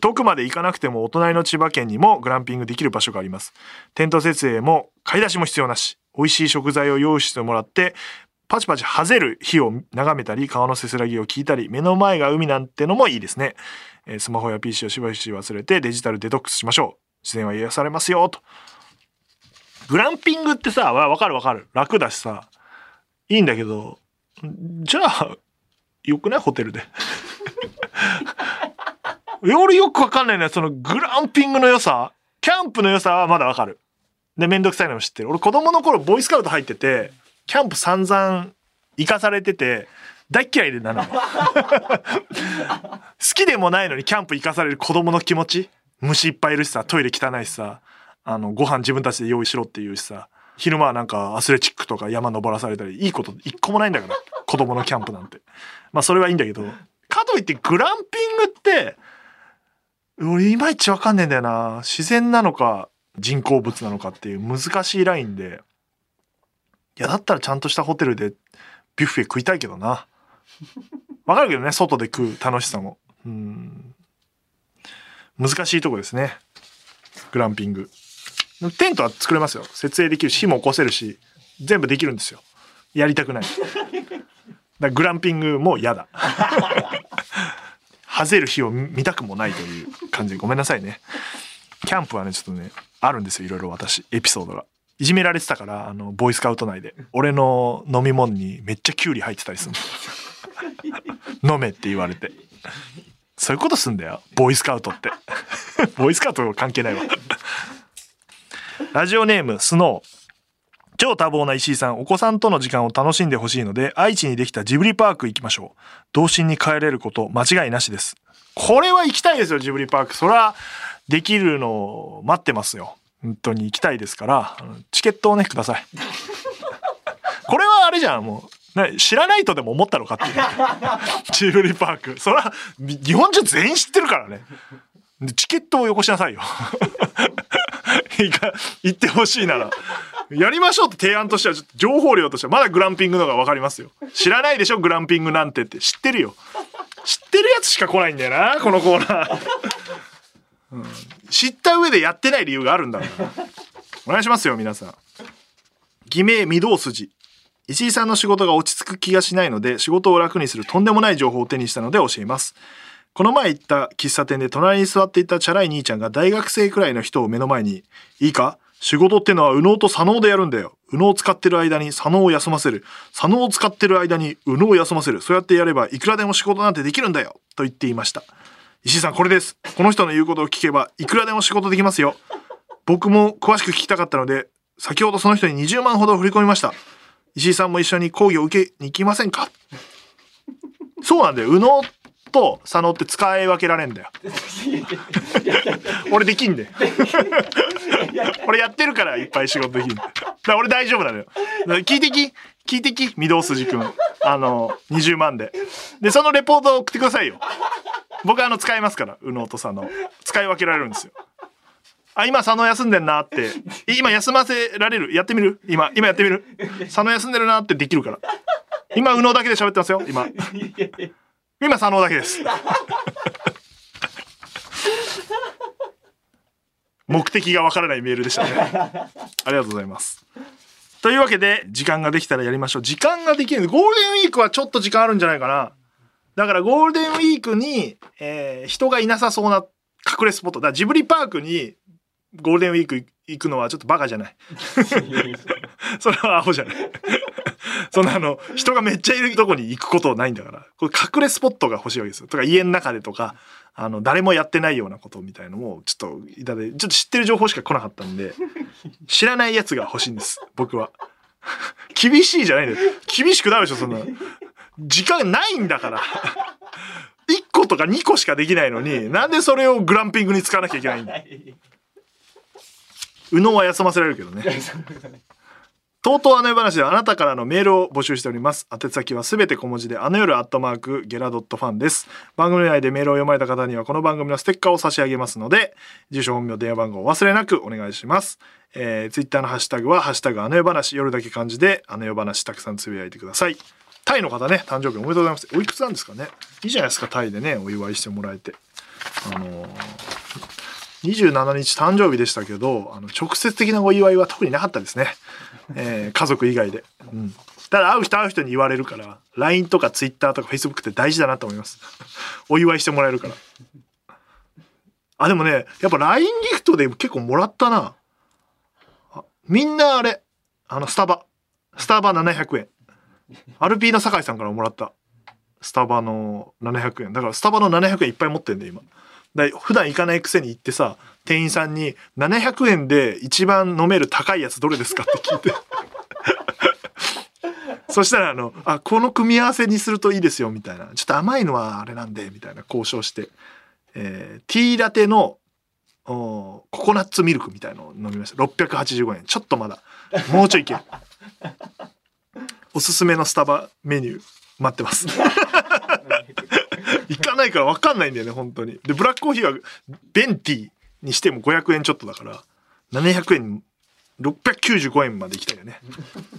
遠くまで行かなくてもお隣の千葉県にもグランピングできる場所があります。テント設営も買い出しも必要なし。美味しい食材を用意してもらってパチパチはぜる火を眺めたり川のせせらぎを聞いたり目の前が海なんてのもいいですね、えー、スマホや PC をしばし忘れてデジタルデトックスしましょう。自然は癒されますよと。グランピングってさわかるわかる。楽だしさ。いいんだけどじゃあよくない？ホテルで。俺よくわかんないのはそのグランピングの良さ。キャンプの良さはまだわかる。でめんどくさいのも知ってる。俺子供の頃ボーイスカウト入っててキャンプ散々行かされてて大嫌いでなの。好きでもないのにキャンプ行かされる子供の気持ち。虫いっぱいいるしさトイレ汚いしさあのご飯自分たちで用意しろって言うしさ。昼間はなんかアスレチックとか山登らされたりいいこと一個もないんだから 子供のキャンプなんて。まあそれはいいんだけどかといってグランピングって俺いまいちわかんねえんだよな。自然なのか人工物なのかっていう難しいラインで。いやだったらちゃんとしたホテルでビュッフェ食いたいけどな。わかるけどね外で食う楽しさも。うん。難しいとこですね。グランピングテントは作れますよ。設営できるし火も起こせるし全部できるんですよ。やりたくない。だグランピングも嫌だ。はぜる日を見たくもないという感じ。でごめんなさいね。キャンプはねちょっとねあるんですよいろいろ私。エピソードが。いじめられてたからあのボーイスカウト内で。俺の飲み物にめっちゃキュウリ入ってたりするの。飲めって言われて。そういうことすんだよボーイスカウトって。ボーイスカウト関係ないわ。ラジオネームスノー超多忙な石井さん、お子さんとの時間を楽しんでほしいので、愛知にできたジブリパーク行きましょう。童心に帰れること間違いなしです。これは行きたいですよ、ジブリパーク。それはできるのを待ってますよ。本当に行きたいですから、チケットをね、ください。これはあれじゃん、もう。ね、知らないとでも思ったのかっていう。ジブリパーク。それは、日本中全員知ってるからね。チケットをよこしなさいよ。行ってほしいなら。やりましょうって提案としては、ちょっと情報量としてはまだグランピングの方が分かりますよ。知らないでしょグランピングなんてって知ってるよ。知ってるやつしか来ないんだよな、このコーナー。うん、知った上でやってない理由があるんだから。お願いしますよ、皆さん。偽名御堂筋。石井さんの仕事が落ち着く気がしないので、仕事を楽にするとんでもない情報を手にしたので教えます。この前行った喫茶店で隣に座っていたチャラい兄ちゃんが大学生くらいの人を目の前に、いいか？仕事ってのは右脳と左脳でやるんだよ。右脳を使ってる間に左脳を休ませる。左脳を使ってる間に右脳を休ませる。そうやってやればいくらでも仕事なんてできるんだよ。と言っていました。石井さん、これです。この人の言うことを聞けばいくらでも仕事できますよ。僕も詳しく聞きたかったので、先ほどその人に20万ほど振り込みました。石井さんも一緒に講義を受けに行きませんか？そうなんだよ。右脳と左脳って使い分けられんだよ。俺できんで。俺やってるからいっぱい仕事できんだ俺大丈夫なのよ。聞いてき？聞いてき？御堂筋くん。あの、20万で。で、そのレポートを送ってくださいよ。僕あの使いますから、右脳と左脳。使い分けられるんですよ。あ、今佐野休んでんなって。今休ませられる？やってみる？今、今やってみる？佐野休んでるなってできるから。今、右脳だけで喋ってますよ。今。今、佐野だけです。目的がわからないメールでしたね。ありがとうございます。というわけで、時間ができたらやりましょう。時間ができるゴールデンウィークはちょっと時間あるんじゃないかな。だからゴールデンウィークに、えー人がいなさそうな隠れスポット。だジブリパークにゴールデンウィーク行くのはちょっとバカじゃない。それはアホじゃない。そんなあの、人がめっちゃいるとこに行くことないんだから。これ隠れスポットが欲しいわけですよ。とか家の中でとか、あの、誰もやってないようなことみたいのも、ちょっと、いただいて、ちょっと知ってる情報しか来なかったんで、知らないやつが欲しいんです。僕は。厳しいじゃないんだよ。厳しくなるでしょ、そんな。時間ないんだから。1個とか2個しかできないのに、なんでそれをグランピングに使わなきゃいけないんだ？右脳は休ませられるけどね。とうとうあの夜話ではあなたからのメールを募集しております。宛先はすべて小文字であの夜アットマークゲラドットファンです。番組内でメールを読まれた方にはこの番組のステッカーを差し上げますので、住所本名電話番号をお忘れなくお願いします。えー、ツイッターのハッシュタグはハッシュタグあの夜話夜だけ漢字であの夜話たくさんつぶやいてください。タイの方ね、誕生日おめでとうございます。おいくつなんですかねいいじゃないですか、タイでね、お祝いしてもらえて。あのー27日誕生日でしたけどあの直接的なお祝いは特になかったですね、えー家族以外で、うん、ただ会う人会う人に言われるから LINE とか Twitter とか Facebook って大事だなと思います。お祝いしてもらえるから。あでもねやっぱ LINE ギフトで結構もらったな。みんなあれ。あのスタバ。スタバ700円。アルピーの酒井さんからもらった。スタバの700円。だからスタバの700円いっぱい持ってんだよ今。だ普段行かないくせに行ってさ店員さんに「700円で一番飲める高いやつどれですか?」って聞いて。そしたらあのあこの組み合わせにするといいですよみたいなちょっと甘いのはあれなんでみたいな交渉して、えー、ティーラテのおココナッツミルクみたいのを飲みました。685円。ちょっとまだ。もうちょいいけ。るおすすめのスタバメニュー待ってます。行かないから分かんないんだよね本当に。でブラックコーヒーはベンティーにしても500円ちょっとだから700円695円まで行きたいよね。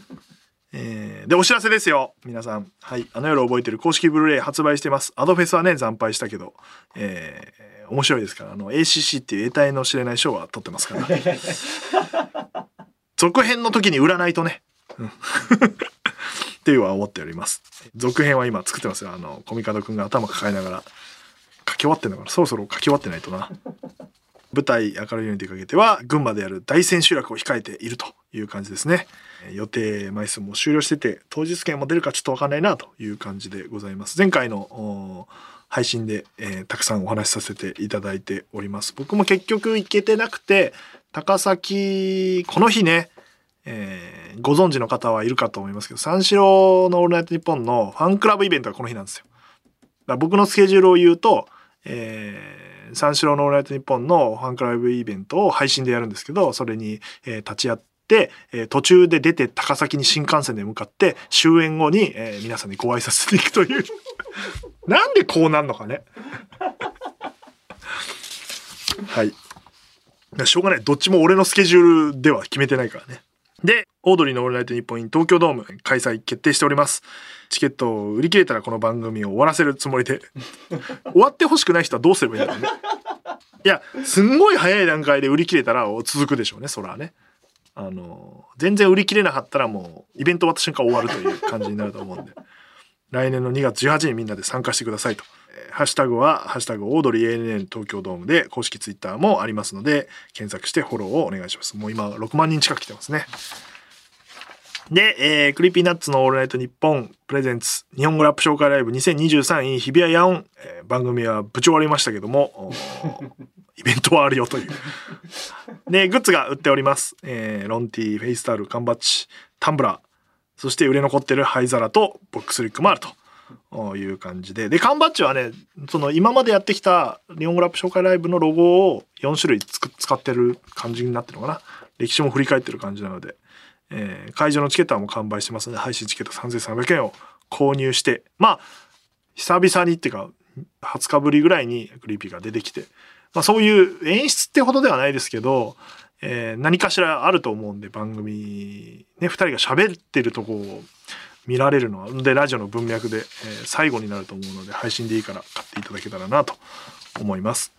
えーでお知らせですよ皆さん。はいあの夜覚えてる公式ブルーレイ発売してます。アドフェスはね惨敗したけどえー面白いですからあの ACC っていう得体の知れない賞は取ってますから。続編の時に売らないとねっていうは思っております。続編は今作ってますよ。あの、コミカドくんが頭抱えながら書き終わってんだから、そろそろ書き終わってないとな。舞台明るいように出かけては、群馬でやる大千秋楽を控えているという感じですね。え予定枚数も終了してて、当日券も出るかちょっとわかんないなという感じでございます。前回の配信で、えーたくさんお話しさせていただいております。僕も結局行けてなくて、高崎、この日ね、えーご存知の方はいるかと思いますけど三四郎の「オールナイトニッポン」のファンクラブイベントがこの日なんですよ。だ僕のスケジュールを言うと、えー三四郎の「オールナイトニッポン」のファンクラブイベントを配信でやるんですけどそれに、えー立ち会って、えー途中で出て高崎に新幹線で向かって終演後に、えー皆さんにご挨拶していくという なんでこうなんのかね。はい。しょうがない。どっちも俺のスケジュールでは決めてないからね。で、オードリーのオールナイトニッポン東京ドーム開催決定しております。チケットを売り切れたらこの番組を終わらせるつもりで。終わってほしくない人はどうすればいいんだろうね。いや、すんごい早い段階で売り切れたら続くでしょうね、そらね。あの、全然売り切れなかったらもうイベント終わった瞬間終わるという感じになると思うんで。来年の2月18日にみんなで参加してくださいとハッシュタグは、ハッシュタグオードリー ANN 東京ドームで公式ツイッターもありますので、検索してフォローをお願いします。もう今6万人近く来てますね。で、えー、 Creepy Nuts のオールナイトニッポンプレゼンツ日本語ラップ紹介ライブ2023 in 日比谷野音、えー、番組は無事終わりましたけども、イベントはあるよという。で、グッズが売っております。えー、ロンティー、フェイスタオル、缶バッジ、タンブラー、そして売れ残ってる灰皿とボックスリックもあると いう感じで。で、缶バッジはね、その今までやってきた日本語ラップ紹介ライブのロゴを4種類使ってる感じになってるのかな。歴史も振り返ってる感じなので。えー、会場のチケットはもう完売してますので配信チケット3300円を購入してまあ久々にっていうか20日ぶりぐらいにクリーピーが出てきて、まあ、そういう演出ってほどではないですけど、えー、何かしらあると思うんで番組ね2人が喋ってるとこを見られるのはでラジオの文脈で、えー、最後になると思うので配信でいいから買っていただけたらなと思います。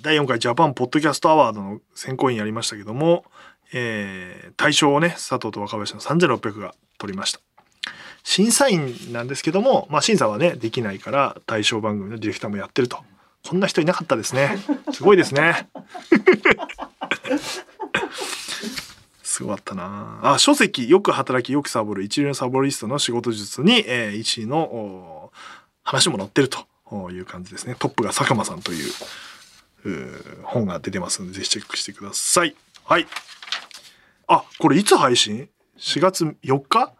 第4回ジャパンポッドキャストアワードの選考委員やりましたけども、えー、大賞をね佐藤と若林の3600が取りました。審査員なんですけども、まあ、審査はねできないから大賞番組のディレクターもやってると。こんな人いなかったですね。すごいですね。すごかったな。あ書籍よく働きよくサボる一流のサボリストの仕事術に、えー、1位の話も載ってるという感じですね。トップが佐久間さんという本が出てますのでぜひチェックしてください。はい。あ、これいつ配信 ?4 月4日？っ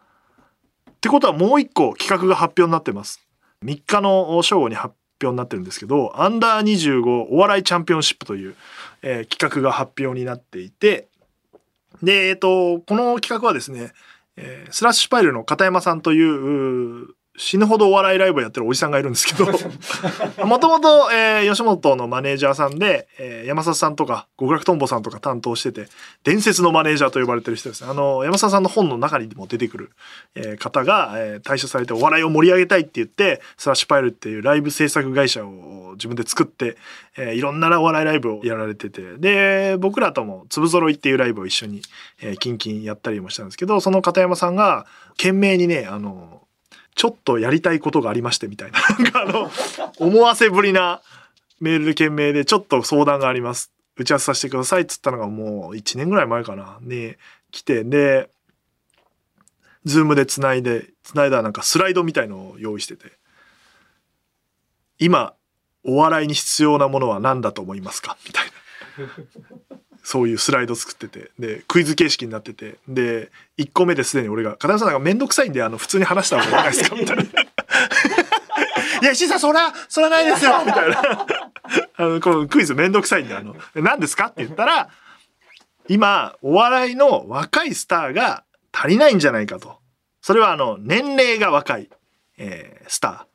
てことはもう一個企画が発表になってます。3日の正午に発表になってるんですけど、アンダー25お笑いチャンピオンシップという、えー、企画が発表になっていて、で、えっ、ー、と、この企画はですね、えー、スラッシュパイルの片山さんという死ぬほどお笑いライブやってるおじさんがいるんですけど もともと、えー、吉本のマネージャーさんで、えー、山里さんとか極楽とんぼさんとか担当してて伝説のマネージャーと呼ばれてる人です。ねあの山里さんの本の中にも出てくる、えー、方が、えー、退所されてお笑いを盛り上げたいって言ってスラッシュパイルっていうライブ制作会社を自分で作って、えー、いろんなお笑いライブをやられててで僕らとも粒揃いっていうライブを一緒に、えー、キンキンやったりもしたんですけどその片山さんが懸命にねあのちょっとやりたいことがありましてみたいな。なんかあの、思わせぶりなメールで件名でちょっと相談があります。打ち合わせさせてくださいっつったのがもう1年ぐらい前かな。に来て、で、ズームで繋いで、繋いだなんかスライドみたいのを用意してて。今、お笑いに必要なものは何だと思いますか？みたいな。そういうスライド作ってて、で、クイズ形式になってて、で、1個目ですでに俺が、片山さんなんかめんどくさいんで、あの、普通に話した方がいいですかみたいな。いや、石井さん、そら、そらないですよみたいな。あの、このクイズめんどくさいんで、あの、何ですか？って言ったら、今、お笑いの若いスターが足りないんじゃないかと。それは、あの、年齢が若い、えー、スター。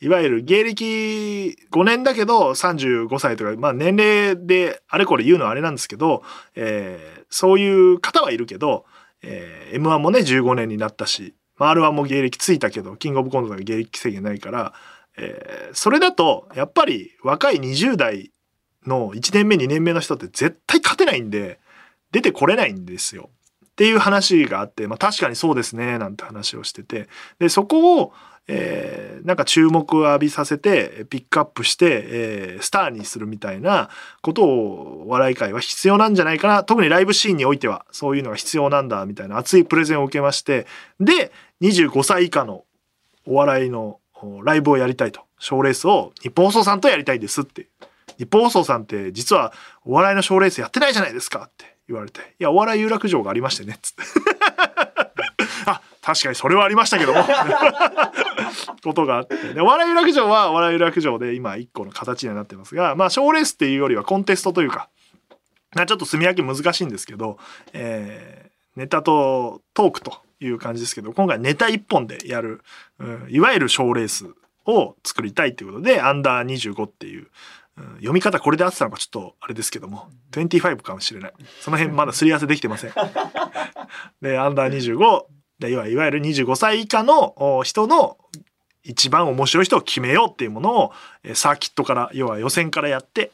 いわゆる芸歴5年だけど35歳とか、まあ年齢であれこれ言うのはあれなんですけど、えー、そういう方はいるけど、えー、M1 もね15年になったし、まあ、R1 も芸歴ついたけど、キングオブコントが芸歴制限ないから、えー、それだとやっぱり若い20代の1年目2年目の人って絶対勝てないんで、出てこれないんですよ。っていう話があって、まあ確かにそうですね、なんて話をしてて。で、そこを、えー、なんか注目を浴びさせてピックアップして、えー、スターにするみたいなことを笑い界は必要なんじゃないかな。特にライブシーンにおいてはそういうのが必要なんだみたいな熱いプレゼンを受けましてで25歳以下のお笑いのライブをやりたいと。賞レースを日本放送さんとやりたいですって。日本放送さんって実はお笑いの賞レースやってないじゃないですかって言われていやお笑い有楽町がありましてねっつって。あ確かにそれはありましたけども。ことがあってでお笑い有楽町はお笑い有楽町で今一個の形にはなってますがまあ賞レースっていうよりはコンテストというかちょっと住み分け難しいんですけど、えー、ネタとトークという感じですけど今回ネタ一本でやる、うん、いわゆる賞レースを作りたいということでアンダー25っていう、うん、読み方これで合ってたのかちょっとあれですけども25かもしれない。その辺まだすり合わせできてません。でアンダー25でいわゆる25歳以下の人の一番面白い人を決めようっていうものをサーキットから要は予選からやって、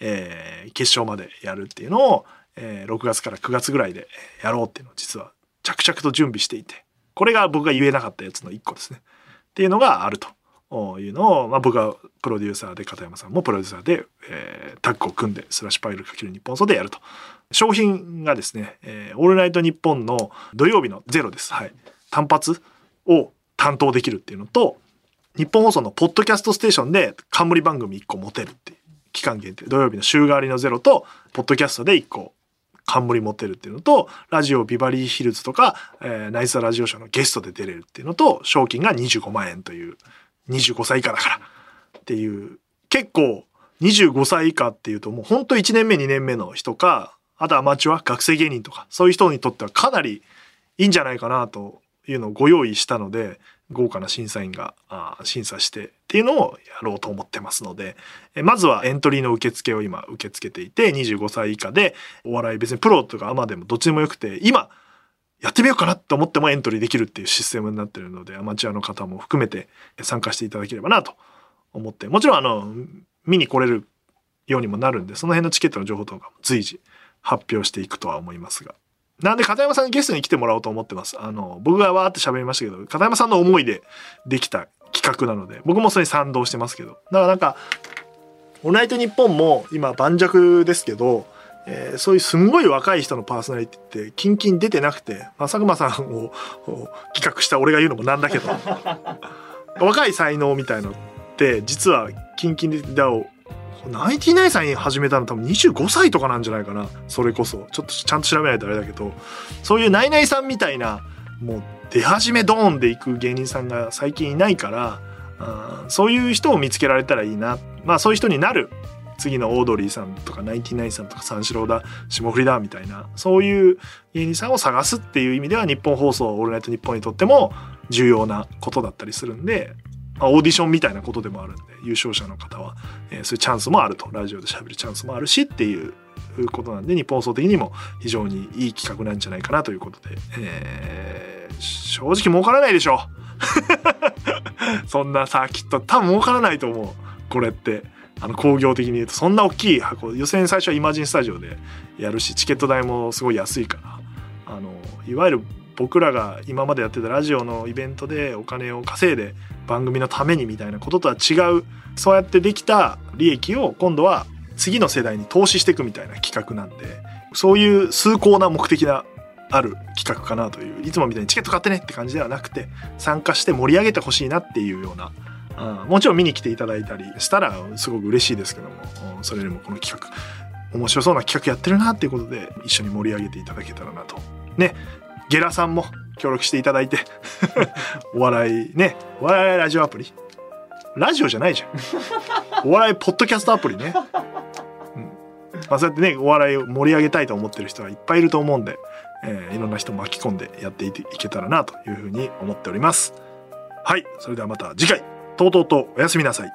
えー、決勝までやるっていうのを、えー、6月から9月ぐらいでやろうっていうのを実は着々と準備していてこれが僕が言えなかったやつの1個ですね。っていうのがあると。いうのを、まあ、僕はプロデューサーで片山さんもプロデューサーで、えー、タッグを組んでスラッシュパイルかける日本層でやると。商品がですね、えー、オールナイトニッポンの土曜日のゼロです。はい。単発を担当できるっていうのと、日本放送のポッドキャストステーションで冠番組1個持てるっていう期間限定土曜日の週替わりのゼロとポッドキャストで1個冠持てるっていうのとラジオビバリーヒルズとか、えー、ナイスラジオショーのゲストで出れるっていうのと賞金が25万円という25歳以下だからっていう。結構25歳以下っていうともうほんと1年目2年目の人かあとアマチュア学生芸人とかそういう人にとってはかなりいいんじゃないかなというのをご用意したので豪華な審査員が審査してっていうのをやろうと思ってますので。まずはエントリーの受付を今受け付けていて25歳以下でお笑い別にプロとかアマでもどっちでもよくて今やってみようかなと思ってもエントリーできるっていうシステムになってるのでアマチュアの方も含めて参加していただければなと思ってもちろんあの見に来れるようにもなるんでその辺のチケットの情報とかも随時発表していくとは思いますがなんで片山さんにゲストに来てもらおうと思ってます。あの、僕がわーって喋りましたけど、片山さんの思いでできた企画なので、僕もそれに賛同してますけど。だからなんか、オナイトニッポンも今盤石ですけど、えー、そういうすごい若い人のパーソナリティってキンキン出てなくて、まあ、佐久間さんを 企画した俺が言うのもなんだけど、若い才能みたいのって実はキンキンで出をナインティナインさん始めたの多分25歳とかなんじゃないかな。それこそ。ちょっとちゃんと調べないとあれだけど。そういうナイナイさんみたいなもう出始めドーンでいく芸人さんが最近いないからそういう人を見つけられたらいいな。まあそういう人になる次のオードリーさんとかナインティナインさんとか三四郎だ霜降りだみたいなそういう芸人さんを探すっていう意味では日本放送「オールナイトニッポン」にとっても重要なことだったりするんでまあ、オーディションみたいなことでもあるんで優勝者の方は、えー、そういうチャンスもあるとラジオで喋るチャンスもあるしっていうことなんで日本放送的にも非常にいい企画なんじゃないかなということで、えー、正直儲からないでしょ。そんなさきっと多分儲からないと思う。これって。あの工業的に言うとそんな大きい箱予選最初はイマジンスタジオでやるしチケット代もすごい安いからあのいわゆる僕らが今までやってたラジオのイベントでお金を稼いで番組のためにみたいなこととは違うそうやってできた利益を今度は次の世代に投資していくみたいな企画なんでそういう崇高な目的なある企画かなといういつもみたいにチケット買ってねって感じではなくて参加して盛り上げてほしいなっていうようなうん、もちろん見に来ていただいたりしたらすごく嬉しいですけどもそれよりもこの企画面白そうな企画やってるなっていうことで一緒に盛り上げていただけたらなと。ね。ゲラさんも協力していただいて お笑いね。お笑いラジオアプリ。ラジオじゃないじゃん。お笑いポッドキャストアプリね、うん。まあ、そうやってねお笑いを盛り上げたいと思ってる人はいっぱいいると思うんで、えー、いろんな人巻き込んでやっていけたらなというふうに思っております。はい。それではまた次回。とうとうとおやすみなさい。